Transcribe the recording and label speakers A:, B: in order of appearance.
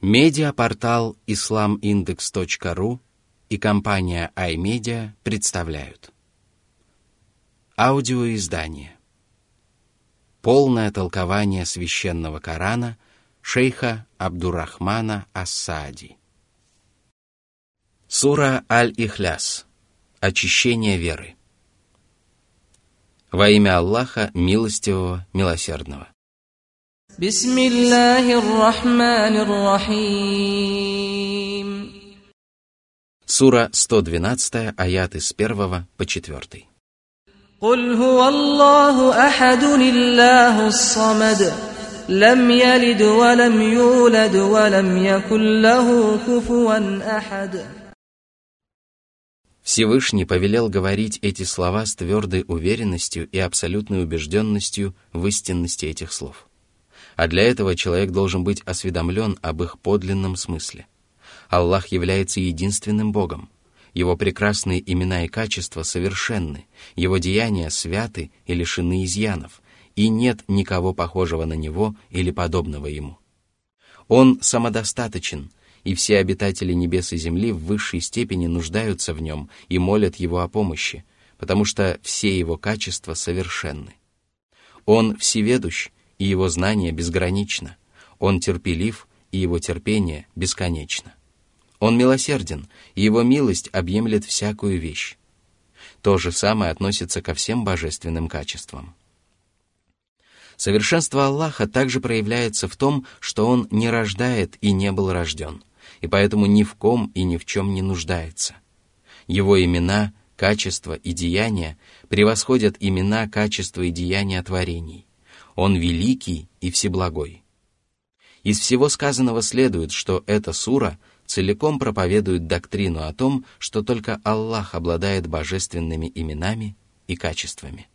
A: Медиапортал islamindex.ru и компания iMedia представляют. Аудиоиздание. Полное толкование священного Корана шейха Абдурахмана Ассади. Сура Аль-Ихляс. Очищение веры. Во имя Аллаха, милостивого, милосердного.
B: بسم الله الرحمن الرحيم
A: Сура 112, аяты с 1 по 4.
B: قل هو الله أحد الله الصمد لم يلد ولم يولد ولم يكن له كفوا أحد
A: Всевышний повелел говорить эти слова с твердой уверенностью и абсолютной убежденностью в истинности этих слов. А для этого человек должен быть осведомлен об их подлинном смысле. Аллах является единственным Богом. Его прекрасные имена и качества совершенны, его деяния святы и лишены изъянов, и нет никого похожего на него или подобного ему. Он самодостаточен, и все обитатели небес и земли в высшей степени нуждаются в нем и молят его о помощи, потому что все его качества совершенны. Он всеведущ, и его знание безгранично. Он терпелив, и его терпение бесконечно. Он милосерден, и его милость объемлет всякую вещь. То же самое относится ко всем божественным качествам. Совершенство Аллаха также проявляется в том, что Он не рождает и не был рожден, и поэтому ни в ком и ни в чем не нуждается. Его имена, качества и деяния превосходят имена, качества и деяния творений. Он великий и всеблагой. Из всего сказанного следует, что эта сура целиком проповедует доктрину о том, что только Аллах обладает божественными именами и качествами.